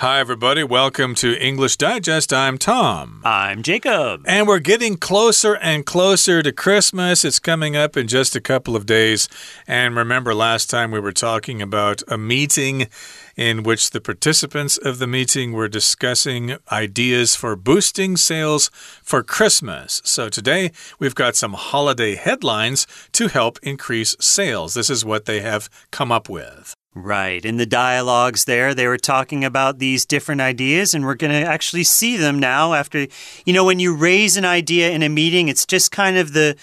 Hi, everybody. Welcome to English Digest. I'm Tom. I'm Jacob. And we're getting closer and closer to Christmas. It's coming up in just a couple of days. And remember, last time we were talking about a meeting in which the participants of the meeting were discussing ideas for boosting sales for Christmas. So today we've got some holiday headlines to help increase sales. This is what they have come up with. Right. In the dialogues there, they were talking about these different ideas, and we're going to actually see them now after, you know, when you raise an idea in a meeting, it's just kind of the.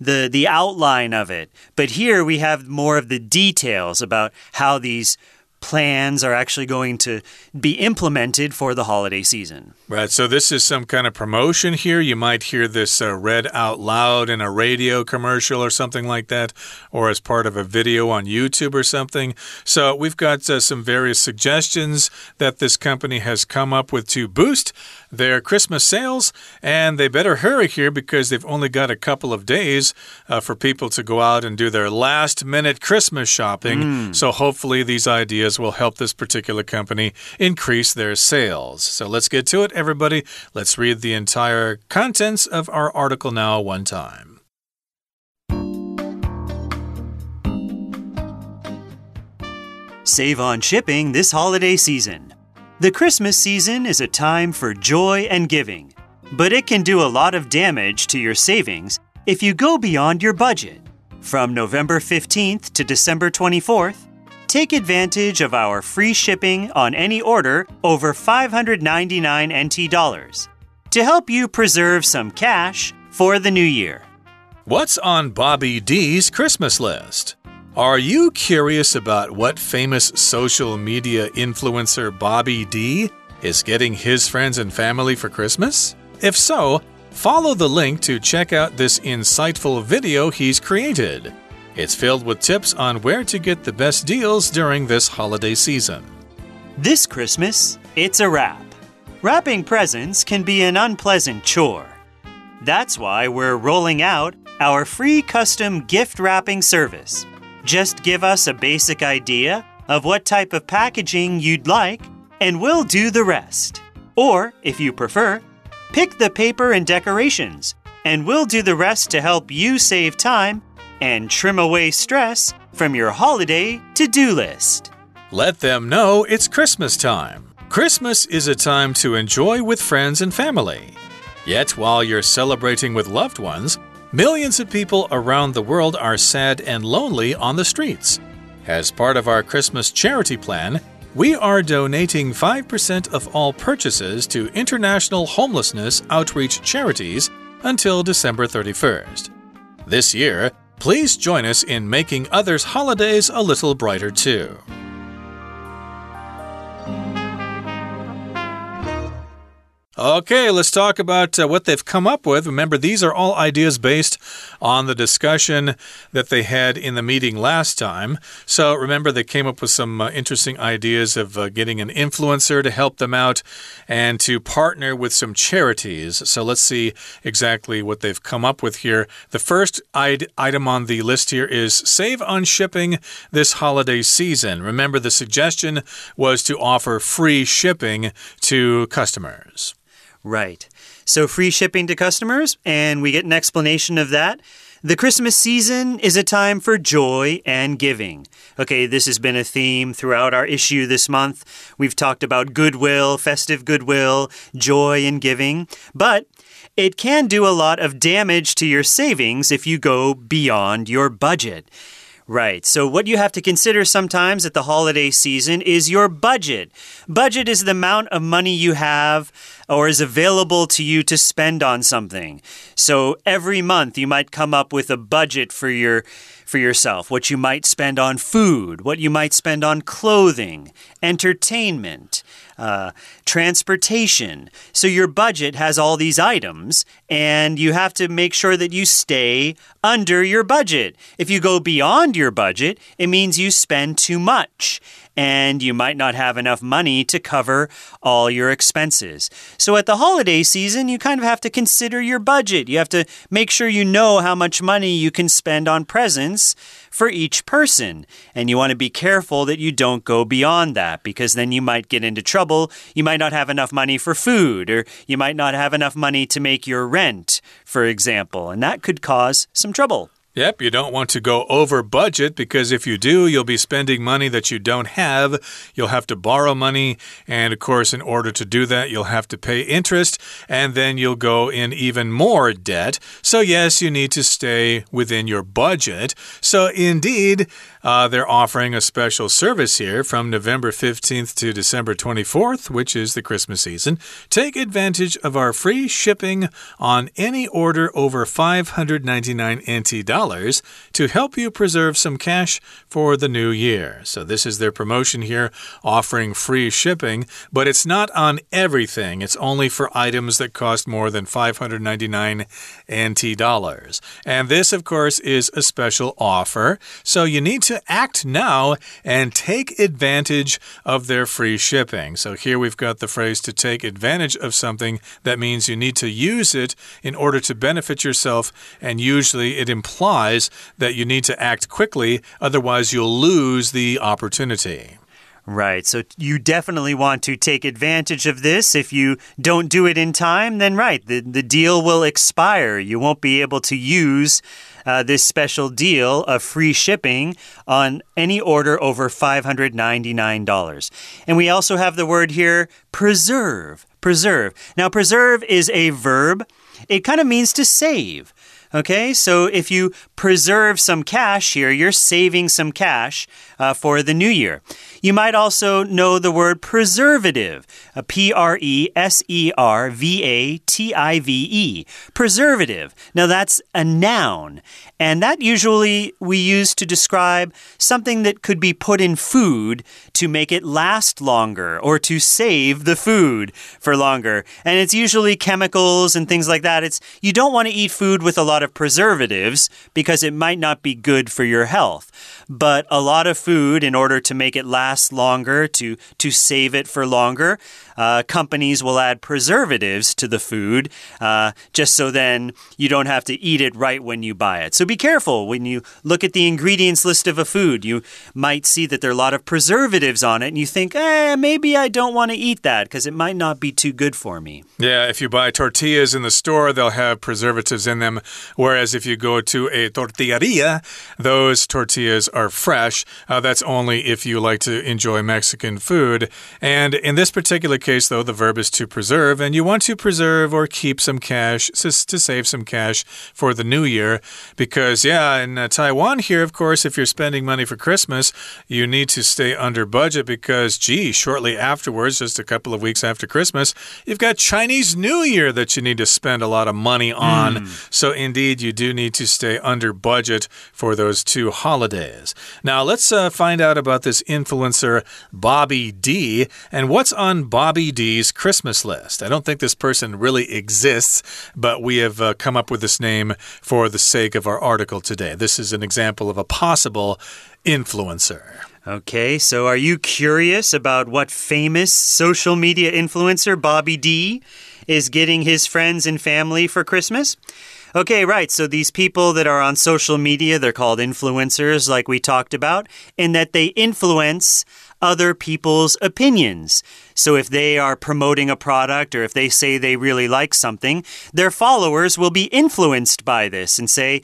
The, the outline of it. But here we have more of the details about how these plans are actually going to be implemented for the holiday season. Right. So, this is some kind of promotion here. You might hear this uh, read out loud in a radio commercial or something like that, or as part of a video on YouTube or something. So, we've got uh, some various suggestions that this company has come up with to boost their Christmas sales, and they better hurry here because they've only got a couple of days uh, for people to go out and do their last minute Christmas shopping. Mm. So, hopefully, these ideas will help this particular company increase their sales. So, let's get to it, everybody. Let's read the entire contents of our article now, one time. Save on shipping this holiday season. The Christmas season is a time for joy and giving, but it can do a lot of damage to your savings if you go beyond your budget. From November 15th to December 24th, take advantage of our free shipping on any order over 599 NT dollars to help you preserve some cash for the new year. What's on Bobby D's Christmas list? Are you curious about what famous social media influencer Bobby D is getting his friends and family for Christmas? If so, follow the link to check out this insightful video he's created. It's filled with tips on where to get the best deals during this holiday season. This Christmas, it's a wrap. Wrapping presents can be an unpleasant chore. That's why we're rolling out our free custom gift wrapping service. Just give us a basic idea of what type of packaging you'd like, and we'll do the rest. Or, if you prefer, pick the paper and decorations, and we'll do the rest to help you save time and trim away stress from your holiday to do list. Let them know it's Christmas time. Christmas is a time to enjoy with friends and family. Yet, while you're celebrating with loved ones, Millions of people around the world are sad and lonely on the streets. As part of our Christmas charity plan, we are donating 5% of all purchases to international homelessness outreach charities until December 31st. This year, please join us in making others' holidays a little brighter too. Okay, let's talk about uh, what they've come up with. Remember, these are all ideas based on the discussion that they had in the meeting last time. So, remember, they came up with some uh, interesting ideas of uh, getting an influencer to help them out and to partner with some charities. So, let's see exactly what they've come up with here. The first item on the list here is save on shipping this holiday season. Remember, the suggestion was to offer free shipping to customers. Right. So free shipping to customers, and we get an explanation of that. The Christmas season is a time for joy and giving. Okay, this has been a theme throughout our issue this month. We've talked about goodwill, festive goodwill, joy and giving, but it can do a lot of damage to your savings if you go beyond your budget. Right. So, what you have to consider sometimes at the holiday season is your budget. Budget is the amount of money you have or is available to you to spend on something. So, every month you might come up with a budget for your for yourself, what you might spend on food, what you might spend on clothing, entertainment, uh, transportation. So your budget has all these items, and you have to make sure that you stay under your budget. If you go beyond your budget, it means you spend too much. And you might not have enough money to cover all your expenses. So at the holiday season, you kind of have to consider your budget. You have to make sure you know how much money you can spend on presents for each person. And you want to be careful that you don't go beyond that because then you might get into trouble. You might not have enough money for food, or you might not have enough money to make your rent, for example, and that could cause some trouble. Yep, you don't want to go over budget because if you do, you'll be spending money that you don't have. You'll have to borrow money. And of course, in order to do that, you'll have to pay interest and then you'll go in even more debt. So, yes, you need to stay within your budget. So, indeed, uh, they're offering a special service here from November 15th to December 24th, which is the Christmas season. Take advantage of our free shipping on any order over 599 NT dollars to help you preserve some cash for the new year. So, this is their promotion here, offering free shipping, but it's not on everything. It's only for items that cost more than 599 NT dollars. And this, of course, is a special offer. So, you need to act now and take advantage of their free shipping. So here we've got the phrase to take advantage of something. That means you need to use it in order to benefit yourself, and usually it implies that you need to act quickly, otherwise, you'll lose the opportunity. Right. So you definitely want to take advantage of this. If you don't do it in time, then right, the, the deal will expire. You won't be able to use uh, this special deal of free shipping on any order over $599. And we also have the word here preserve. Preserve. Now, preserve is a verb, it kind of means to save. Okay, so if you preserve some cash here, you're saving some cash uh, for the new year. You might also know the word preservative, P R E S E R V A T I V E. Preservative. Now that's a noun, and that usually we use to describe something that could be put in food to make it last longer or to save the food for longer. And it's usually chemicals and things like that. It's you don't want to eat food with a lot of preservatives because it might not be good for your health. But a lot of food in order to make it last longer, to to save it for longer, uh, companies will add preservatives to the food uh, just so then you don't have to eat it right when you buy it. So be careful when you look at the ingredients list of a food. You might see that there are a lot of preservatives on it, and you think, eh, maybe I don't want to eat that because it might not be too good for me. Yeah, if you buy tortillas in the store, they'll have preservatives in them. Whereas if you go to a tortilleria, those tortillas are fresh. Uh, that's only if you like to enjoy Mexican food. And in this particular case, though, the verb is to preserve, and you want to preserve or keep some cash to, save some cash for the new year. Because, yeah, in uh, Taiwan here, of course, if you're spending money for Christmas, you need to stay under budget because, gee, shortly afterwards, just a couple of weeks after Christmas, you've got Chinese New Year that you need to spend a lot of money on. Mm. So, indeed, you do need to stay under budget for those two holidays. Now, let's uh, find out about this influencer, Bobby D, and what's on Bobby Bobby D's Christmas list. I don't think this person really exists, but we have uh, come up with this name for the sake of our article today. This is an example of a possible influencer. Okay, so are you curious about what famous social media influencer Bobby D is getting his friends and family for Christmas? Okay, right. So these people that are on social media, they're called influencers, like we talked about, in that they influence other people's opinions. So if they are promoting a product or if they say they really like something, their followers will be influenced by this and say,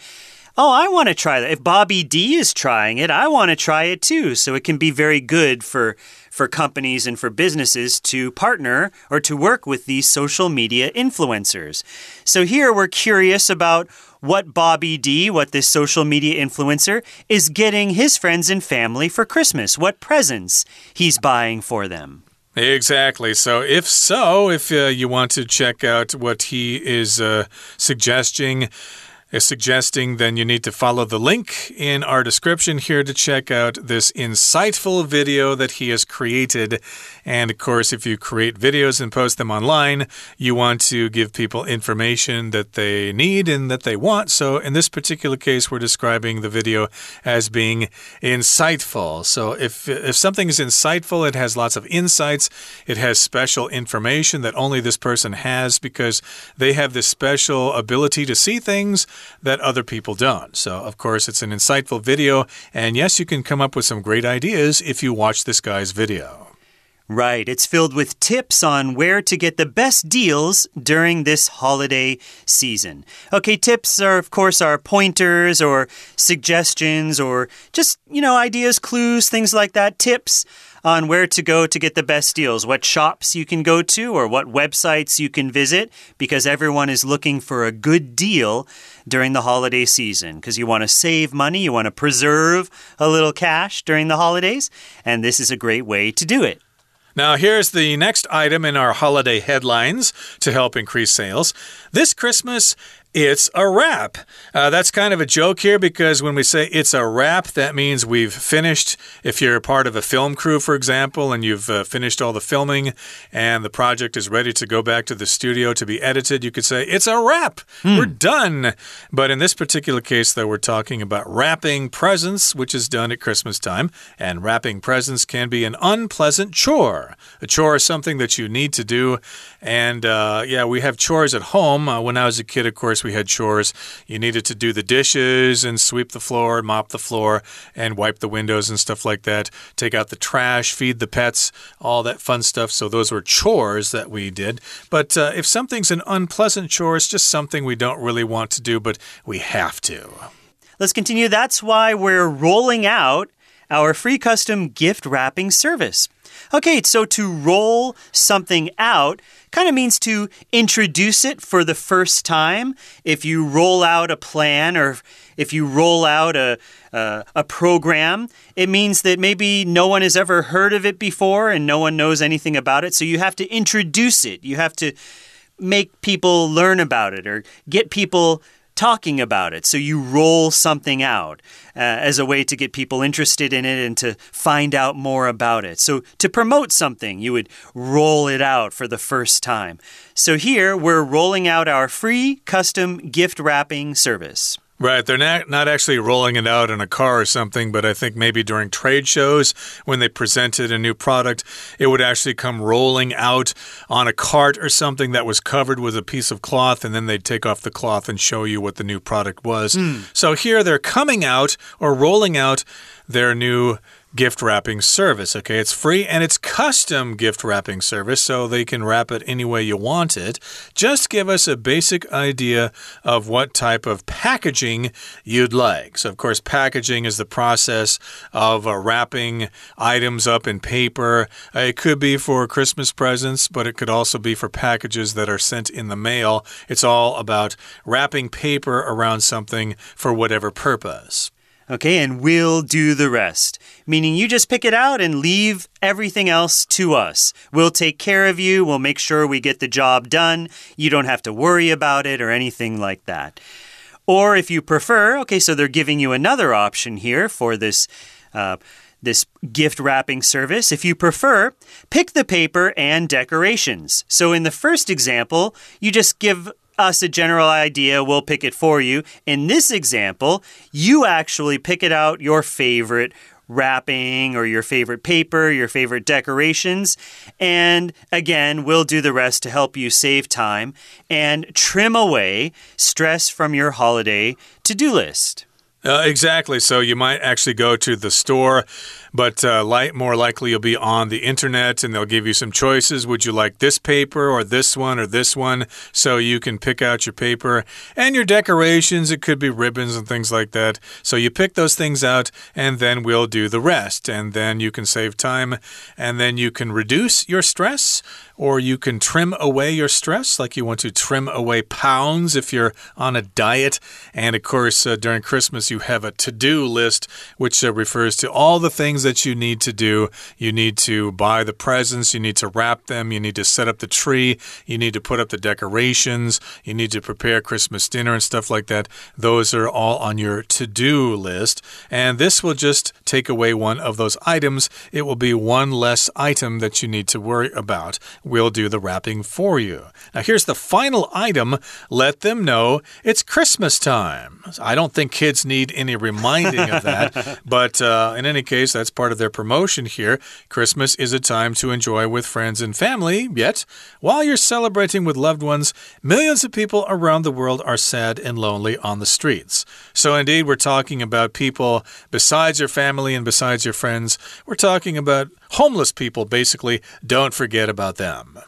Oh, I want to try that. If Bobby D is trying it, I want to try it too. So it can be very good for for companies and for businesses to partner or to work with these social media influencers. So here we're curious about what Bobby D, what this social media influencer, is getting his friends and family for Christmas, what presents he's buying for them. Exactly. So, if so, if uh, you want to check out what he is uh, suggesting, is suggesting then you need to follow the link in our description here to check out this insightful video that he has created. And of course, if you create videos and post them online, you want to give people information that they need and that they want. So in this particular case, we're describing the video as being insightful. So if, if something is insightful, it has lots of insights, it has special information that only this person has because they have this special ability to see things that other people don't. So, of course, it's an insightful video. And yes, you can come up with some great ideas if you watch this guy's video. Right. It's filled with tips on where to get the best deals during this holiday season. Okay, tips are, of course, are pointers or suggestions or just, you know, ideas, clues, things like that. Tips on where to go to get the best deals, what shops you can go to, or what websites you can visit, because everyone is looking for a good deal during the holiday season. Because you want to save money, you want to preserve a little cash during the holidays, and this is a great way to do it. Now, here's the next item in our holiday headlines to help increase sales. This Christmas, it's a wrap. Uh, that's kind of a joke here because when we say it's a wrap, that means we've finished. If you're a part of a film crew, for example, and you've uh, finished all the filming and the project is ready to go back to the studio to be edited, you could say it's a wrap. Hmm. We're done. But in this particular case, though, we're talking about wrapping presents, which is done at Christmas time. And wrapping presents can be an unpleasant chore. A chore is something that you need to do. And uh, yeah, we have chores at home. Uh, when I was a kid, of course, course, we had chores. You needed to do the dishes and sweep the floor, mop the floor, and wipe the windows and stuff like that. Take out the trash, feed the pets, all that fun stuff. So those were chores that we did. But uh, if something's an unpleasant chore, it's just something we don't really want to do, but we have to. Let's continue. That's why we're rolling out our free custom gift wrapping service. Okay, so to roll something out kind of means to introduce it for the first time. If you roll out a plan or if you roll out a, uh, a program, it means that maybe no one has ever heard of it before and no one knows anything about it. So you have to introduce it. You have to make people learn about it or get people talking about it. So you roll something out uh, as a way to get people interested in it and to find out more about it. So to promote something, you would roll it out for the first time. So here we're rolling out our free custom gift wrapping service. Right. They're not, not actually rolling it out in a car or something, but I think maybe during trade shows when they presented a new product, it would actually come rolling out on a cart or something that was covered with a piece of cloth, and then they'd take off the cloth and show you what the new product was. Mm. So here they're coming out or rolling out their new gift wrapping service. Okay, it's free and it's custom gift wrapping service, so they can wrap it any way you want it. Just give us a basic idea of what type of packaging you'd like. So, of course, packaging is the process of uh, wrapping items up in paper. Uh, it could be for Christmas presents, but it could also be for packages that are sent in the mail. It's all about wrapping paper around something for whatever purpose. Okay, and we'll do the rest. Meaning you just pick it out and leave everything else to us. We'll take care of you. We'll make sure we get the job done. You don't have to worry about it or anything like that. Or if you prefer, okay, so they're giving you another option here for this. Uh, this gift wrapping service. If you prefer, pick the paper and decorations. So, in the first example, you just give us a general idea, we'll pick it for you. In this example, you actually pick it out your favorite wrapping or your favorite paper, your favorite decorations. And again, we'll do the rest to help you save time and trim away stress from your holiday to do list. Uh, exactly. So you might actually go to the store, but uh, light, more likely you'll be on the internet and they'll give you some choices. Would you like this paper or this one or this one? So you can pick out your paper and your decorations. It could be ribbons and things like that. So you pick those things out and then we'll do the rest. And then you can save time and then you can reduce your stress or you can trim away your stress, like you want to trim away pounds if you're on a diet. And of course, uh, during Christmas you have a to do list, which uh, refers to all the things that you need to do. You need to buy the presents, you need to wrap them, you need to set up the tree, you need to put up the decorations, you need to prepare Christmas dinner and stuff like that. Those are all on your to do list. And this will just take away one of those items. It will be one less item that you need to worry about. We'll do the wrapping for you. Now, here's the final item let them know it's Christmas time. I don't think kids need any reminding of that, but uh, in any case, that's part of their promotion here. Christmas is a time to enjoy with friends and family, yet, while you're celebrating with loved ones, millions of people around the world are sad and lonely on the streets. So, indeed, we're talking about people besides your family and besides your friends. We're talking about homeless people, basically. Don't forget about them.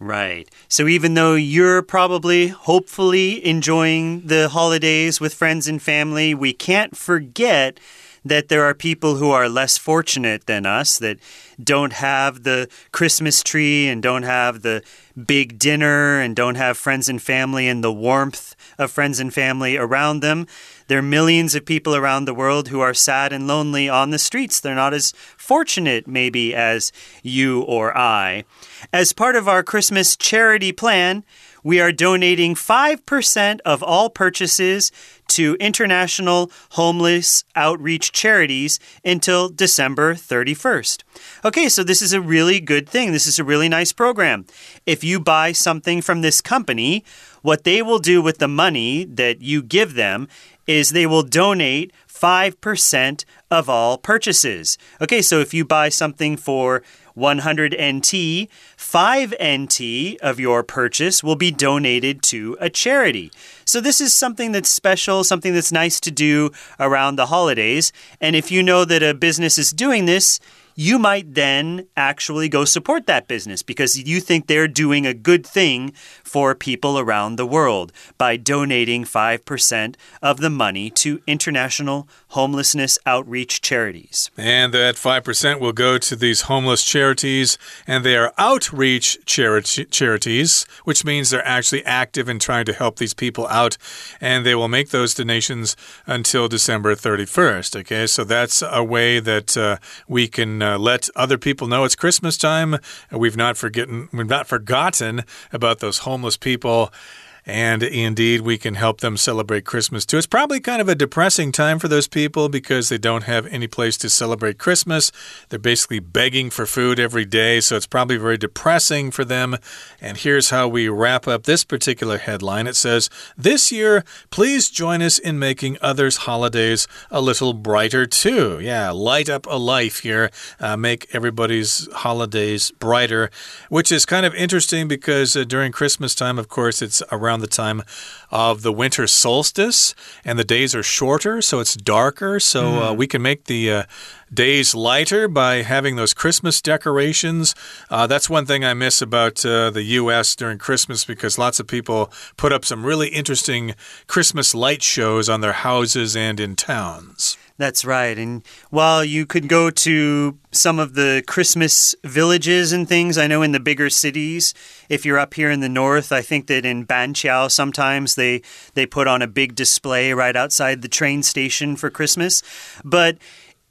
Right. So even though you're probably, hopefully, enjoying the holidays with friends and family, we can't forget that there are people who are less fortunate than us that don't have the Christmas tree and don't have the big dinner and don't have friends and family and the warmth of friends and family around them. There are millions of people around the world who are sad and lonely on the streets. They're not as fortunate, maybe, as you or I. As part of our Christmas charity plan, we are donating 5% of all purchases to international homeless outreach charities until December 31st. Okay, so this is a really good thing. This is a really nice program. If you buy something from this company, what they will do with the money that you give them is they will donate 5% of all purchases. Okay, so if you buy something for 100 NT, 5 NT of your purchase will be donated to a charity. So, this is something that's special, something that's nice to do around the holidays. And if you know that a business is doing this, you might then actually go support that business because you think they're doing a good thing for people around the world by donating 5% of the money to international homelessness outreach charities. And that 5% will go to these homeless charities, and they are outreach charities, which means they're actually active in trying to help these people out, and they will make those donations until December 31st. Okay, so that's a way that uh, we can. Uh, uh, let other people know it's Christmas time. We've not forgotten we've not forgotten about those homeless people and indeed, we can help them celebrate Christmas too. It's probably kind of a depressing time for those people because they don't have any place to celebrate Christmas. They're basically begging for food every day, so it's probably very depressing for them. And here's how we wrap up this particular headline it says, This year, please join us in making others' holidays a little brighter too. Yeah, light up a life here, uh, make everybody's holidays brighter, which is kind of interesting because uh, during Christmas time, of course, it's around around the time of the winter solstice, and the days are shorter, so it's darker. So mm. uh, hmm. we can make the uh, days lighter by having those Christmas decorations. Uh, that's one thing I miss about uh, the U.S. during Christmas because lots of people put up some really interesting Christmas light shows on their houses and in towns. That's right. And while you could go to some of the Christmas villages and things, I know in the bigger cities, if you're up here in the north, I think that in Banqiao sometimes they they put on a big display right outside the train station for Christmas. But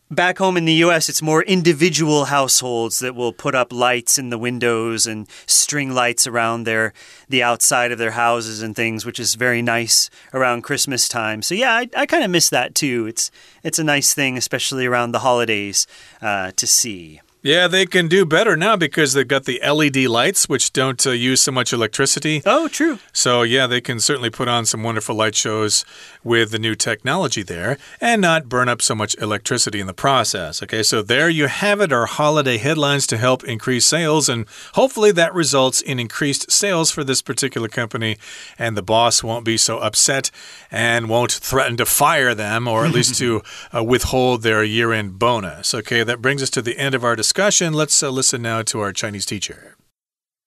Back home in the US, it's more individual households that will put up lights in the windows and string lights around their the outside of their houses and things, which is very nice around Christmas time. So yeah, I, I kind of miss that too. It's it's a nice thing, especially around the holidays, uh, to see. Yeah, they can do better now because they've got the LED lights, which don't uh, use so much electricity. Oh, true. So, yeah, they can certainly put on some wonderful light shows with the new technology there and not burn up so much electricity in the process. Okay, so there you have it, our holiday headlines to help increase sales, and hopefully that results in increased sales for this particular company, and the boss won't be so upset and won't threaten to fire them or at least to uh, withhold their year end bonus. Okay, that brings us to the end of our discussion discussion. Let's uh, listen now to our Chinese teacher.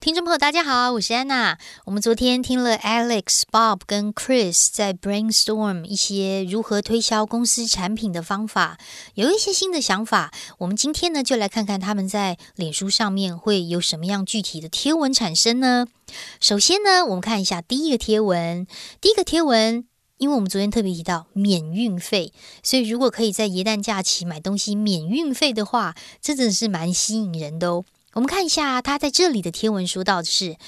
听众朋友，大家好，我是安娜。我们昨天听了 Alex、Bob 跟 Chris 在 brainstorm 一些如何推销公司产品的方法，有一些新的想法。我们今天呢，就来看看他们在脸书上面会有什么样具体的贴文产生呢？首先呢，我们看一下第一个贴文。第一个贴文 因为我们昨天特别提到免运费，所以如果可以在耶诞假期买东西免运费的话，这真的是蛮吸引人的哦。我们看一下他在这里的贴文说到的是，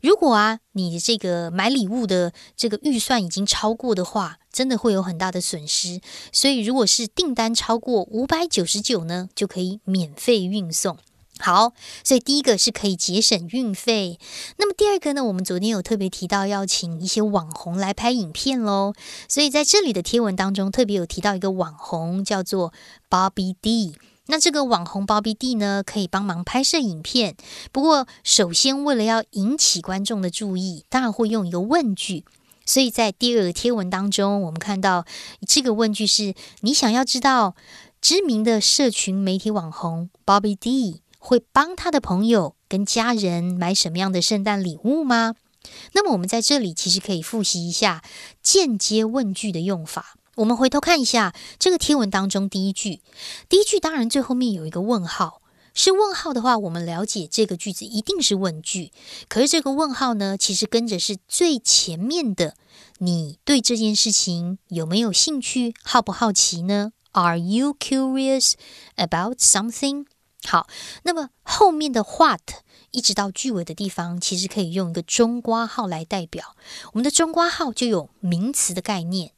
如果啊你的这个买礼物的这个预算已经超过的话，真的会有很大的损失。所以如果是订单超过五百九十九呢，就可以免费运送。好，所以第一个是可以节省运费。那么第二个呢，我们昨天有特别提到要请一些网红来拍影片喽。所以在这里的贴文当中，特别有提到一个网红叫做 Bobby D。那这个网红 Bobby D 呢，可以帮忙拍摄影片。不过，首先为了要引起观众的注意，当然会用一个问句。所以在第二个贴文当中，我们看到这个问句是：你想要知道知名的社群媒体网红 Bobby D 会帮他的朋友跟家人买什么样的圣诞礼物吗？那么我们在这里其实可以复习一下间接问句的用法。我们回头看一下这个贴文当中第一句，第一句当然最后面有一个问号，是问号的话，我们了解这个句子一定是问句。可是这个问号呢，其实跟着是最前面的，你对这件事情有没有兴趣，好不好奇呢？Are you curious about something？好，那么后面的 what 一直到句尾的地方，其实可以用一个中括号来代表。我们的中括号就有名词的概念。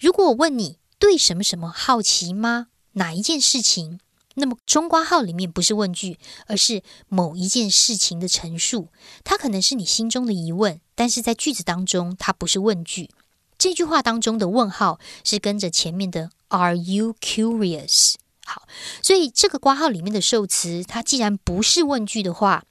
如果我问你对什么什么好奇吗？哪一件事情？那么中括号里面不是问句，而是某一件事情的陈述。它可能是你心中的疑问，但是在句子当中它不是问句。这句话当中的问号是跟着前面的 Are you curious？好，所以这个括号里面的受词，它既然不是问句的话，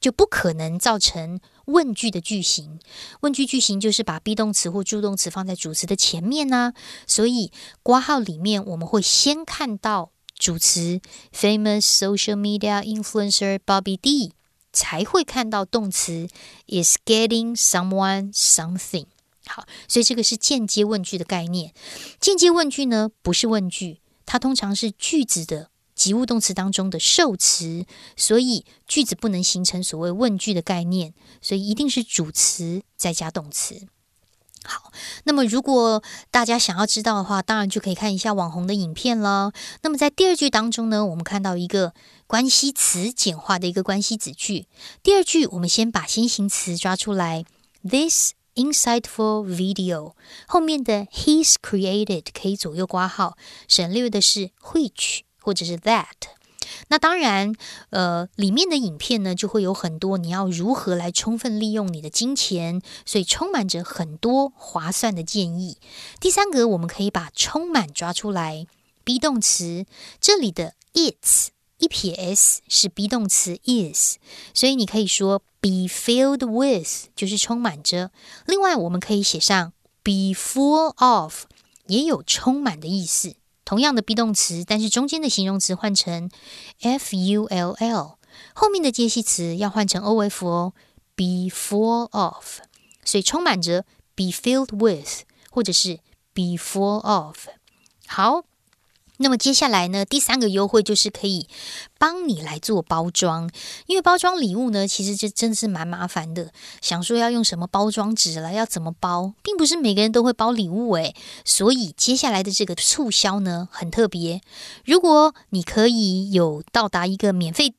就不可能造成。问句的句型，问句句型就是把 be 动词或助动词放在主词的前面呢。所以挂号里面我们会先看到主词 famous social media influencer Bobby D，才会看到动词 is getting someone something。好，所以这个是间接问句的概念。间接问句呢，不是问句，它通常是句子的。及物动词当中的受词，所以句子不能形成所谓问句的概念，所以一定是主词再加动词。好，那么如果大家想要知道的话，当然就可以看一下网红的影片了。那么在第二句当中呢，我们看到一个关系词简化的一个关系子句。第二句我们先把先行词抓出来，this insightful video 后面的 he's created 可以左右挂号，省略的是 which。或者是 that，那当然，呃，里面的影片呢就会有很多你要如何来充分利用你的金钱，所以充满着很多划算的建议。第三个，我们可以把充满抓出来，be 动词，这里的 its 一撇 s 是 be 动词 is，所以你可以说 be filled with 就是充满着。另外，我们可以写上 be full of，也有充满的意思。同样的 be 动词，但是中间的形容词换成 full，后面的介系词要换成 of 哦，be full of，所以充满着 be filled with，或者是 be full of。好。那么接下来呢，第三个优惠就是可以帮你来做包装，因为包装礼物呢，其实这真的是蛮麻烦的。想说要用什么包装纸了，要怎么包，并不是每个人都会包礼物诶。所以接下来的这个促销呢，很特别。如果你可以有到达一个免费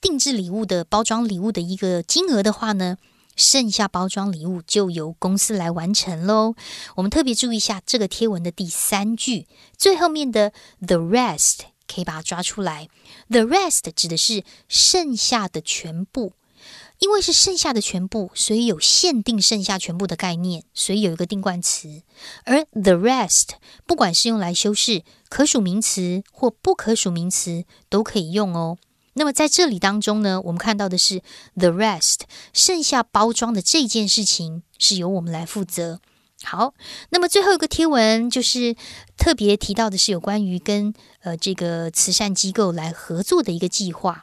定制礼物的包装礼物的一个金额的话呢？剩下包装礼物就由公司来完成喽。我们特别注意一下这个贴文的第三句最后面的 the rest，可以把它抓出来。the rest 指的是剩下的全部，因为是剩下的全部，所以有限定剩下全部的概念，所以有一个定冠词。而 the rest 不管是用来修饰可数名词或不可数名词都可以用哦。那么在这里当中呢，我们看到的是 the rest，剩下包装的这件事情是由我们来负责。好，那么最后一个贴文就是特别提到的是有关于跟呃这个慈善机构来合作的一个计划。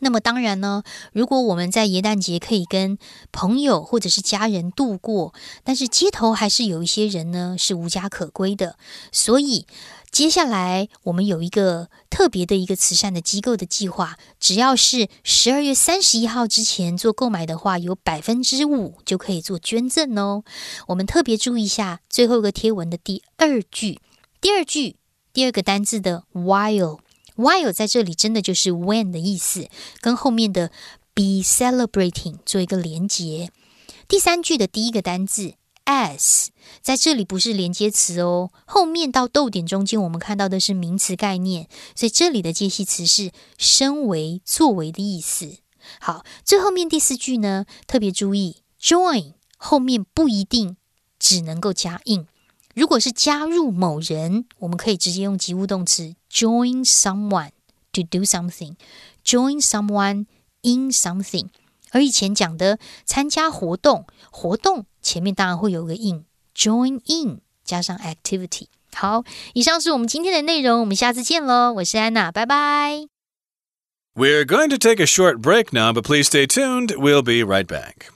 那么当然呢，如果我们在耶诞节可以跟朋友或者是家人度过，但是街头还是有一些人呢是无家可归的，所以接下来我们有一个特别的一个慈善的机构的计划，只要是十二月三十一号之前做购买的话，有百分之五就可以做捐赠哦。我们特别注意一下最后一个贴文的第二句，第二句第二个单字的 while。While 在这里真的就是 when 的意思，跟后面的 be celebrating 做一个连结。第三句的第一个单字 as 在这里不是连接词哦，后面到逗点中间我们看到的是名词概念，所以这里的介系词是身为、作为的意思。好，最后面第四句呢，特别注意 join 后面不一定只能够加 in。如果是加入某人，我们可以直接用及物动词 join someone to do something，join someone in something。而以前讲的参加活动，活动前面当然会有个 in，join in 加上 activity。好，以上是我们今天的内容，我们下次见喽！我是安娜，拜拜。We're going to take a short break now, but please stay tuned. We'll be right back.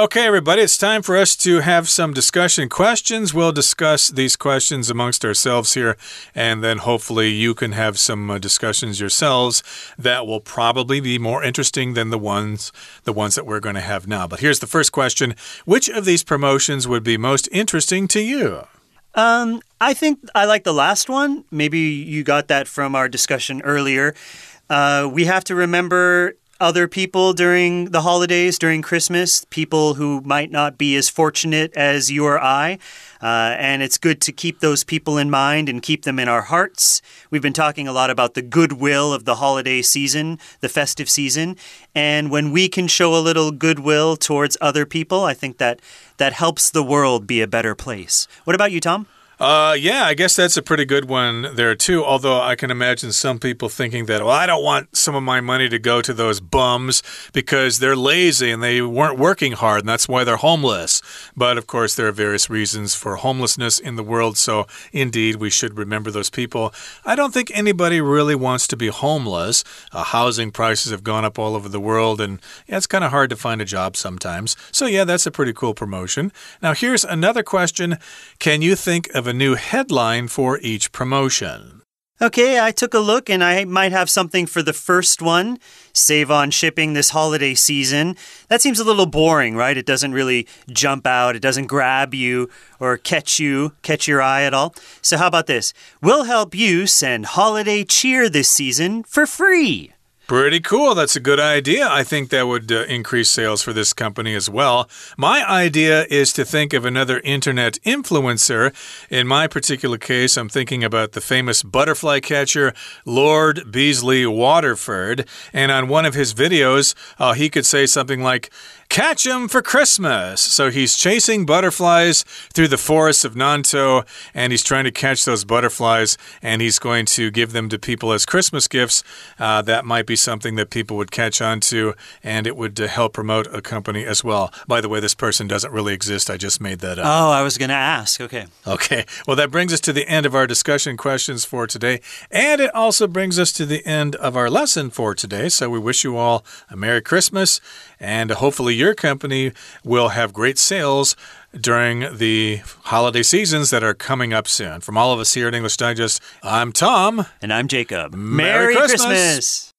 Okay, everybody, it's time for us to have some discussion questions. We'll discuss these questions amongst ourselves here, and then hopefully you can have some uh, discussions yourselves that will probably be more interesting than the ones the ones that we're going to have now. But here's the first question: Which of these promotions would be most interesting to you? Um, I think I like the last one. Maybe you got that from our discussion earlier. Uh, we have to remember other people during the holidays, during Christmas, people who might not be as fortunate as you or I. Uh, and it's good to keep those people in mind and keep them in our hearts. We've been talking a lot about the goodwill of the holiday season, the festive season. And when we can show a little goodwill towards other people, I think that that helps the world be a better place. What about you, Tom? Uh, yeah, I guess that's a pretty good one there too. Although I can imagine some people thinking that, well, I don't want some of my money to go to those bums because they're lazy and they weren't working hard, and that's why they're homeless. But of course, there are various reasons for homelessness in the world. So indeed, we should remember those people. I don't think anybody really wants to be homeless. Uh, housing prices have gone up all over the world, and yeah, it's kind of hard to find a job sometimes. So yeah, that's a pretty cool promotion. Now here's another question: Can you think of a new headline for each promotion. Okay, I took a look and I might have something for the first one. Save on shipping this holiday season. That seems a little boring, right? It doesn't really jump out, it doesn't grab you or catch you, catch your eye at all. So, how about this? We'll help you send holiday cheer this season for free. Pretty cool. That's a good idea. I think that would uh, increase sales for this company as well. My idea is to think of another internet influencer. In my particular case, I'm thinking about the famous butterfly catcher, Lord Beasley Waterford. And on one of his videos, uh, he could say something like, Catch him for Christmas. So he's chasing butterflies through the forests of Nantou and he's trying to catch those butterflies and he's going to give them to people as Christmas gifts. Uh, that might be something that people would catch on to and it would uh, help promote a company as well. By the way, this person doesn't really exist. I just made that up. Oh, I was going to ask. Okay. Okay. Well, that brings us to the end of our discussion questions for today. And it also brings us to the end of our lesson for today. So we wish you all a Merry Christmas and hopefully your company will have great sales during the holiday seasons that are coming up soon. From all of us here at English Digest, I'm Tom. And I'm Jacob. Merry, Merry Christmas. Christmas.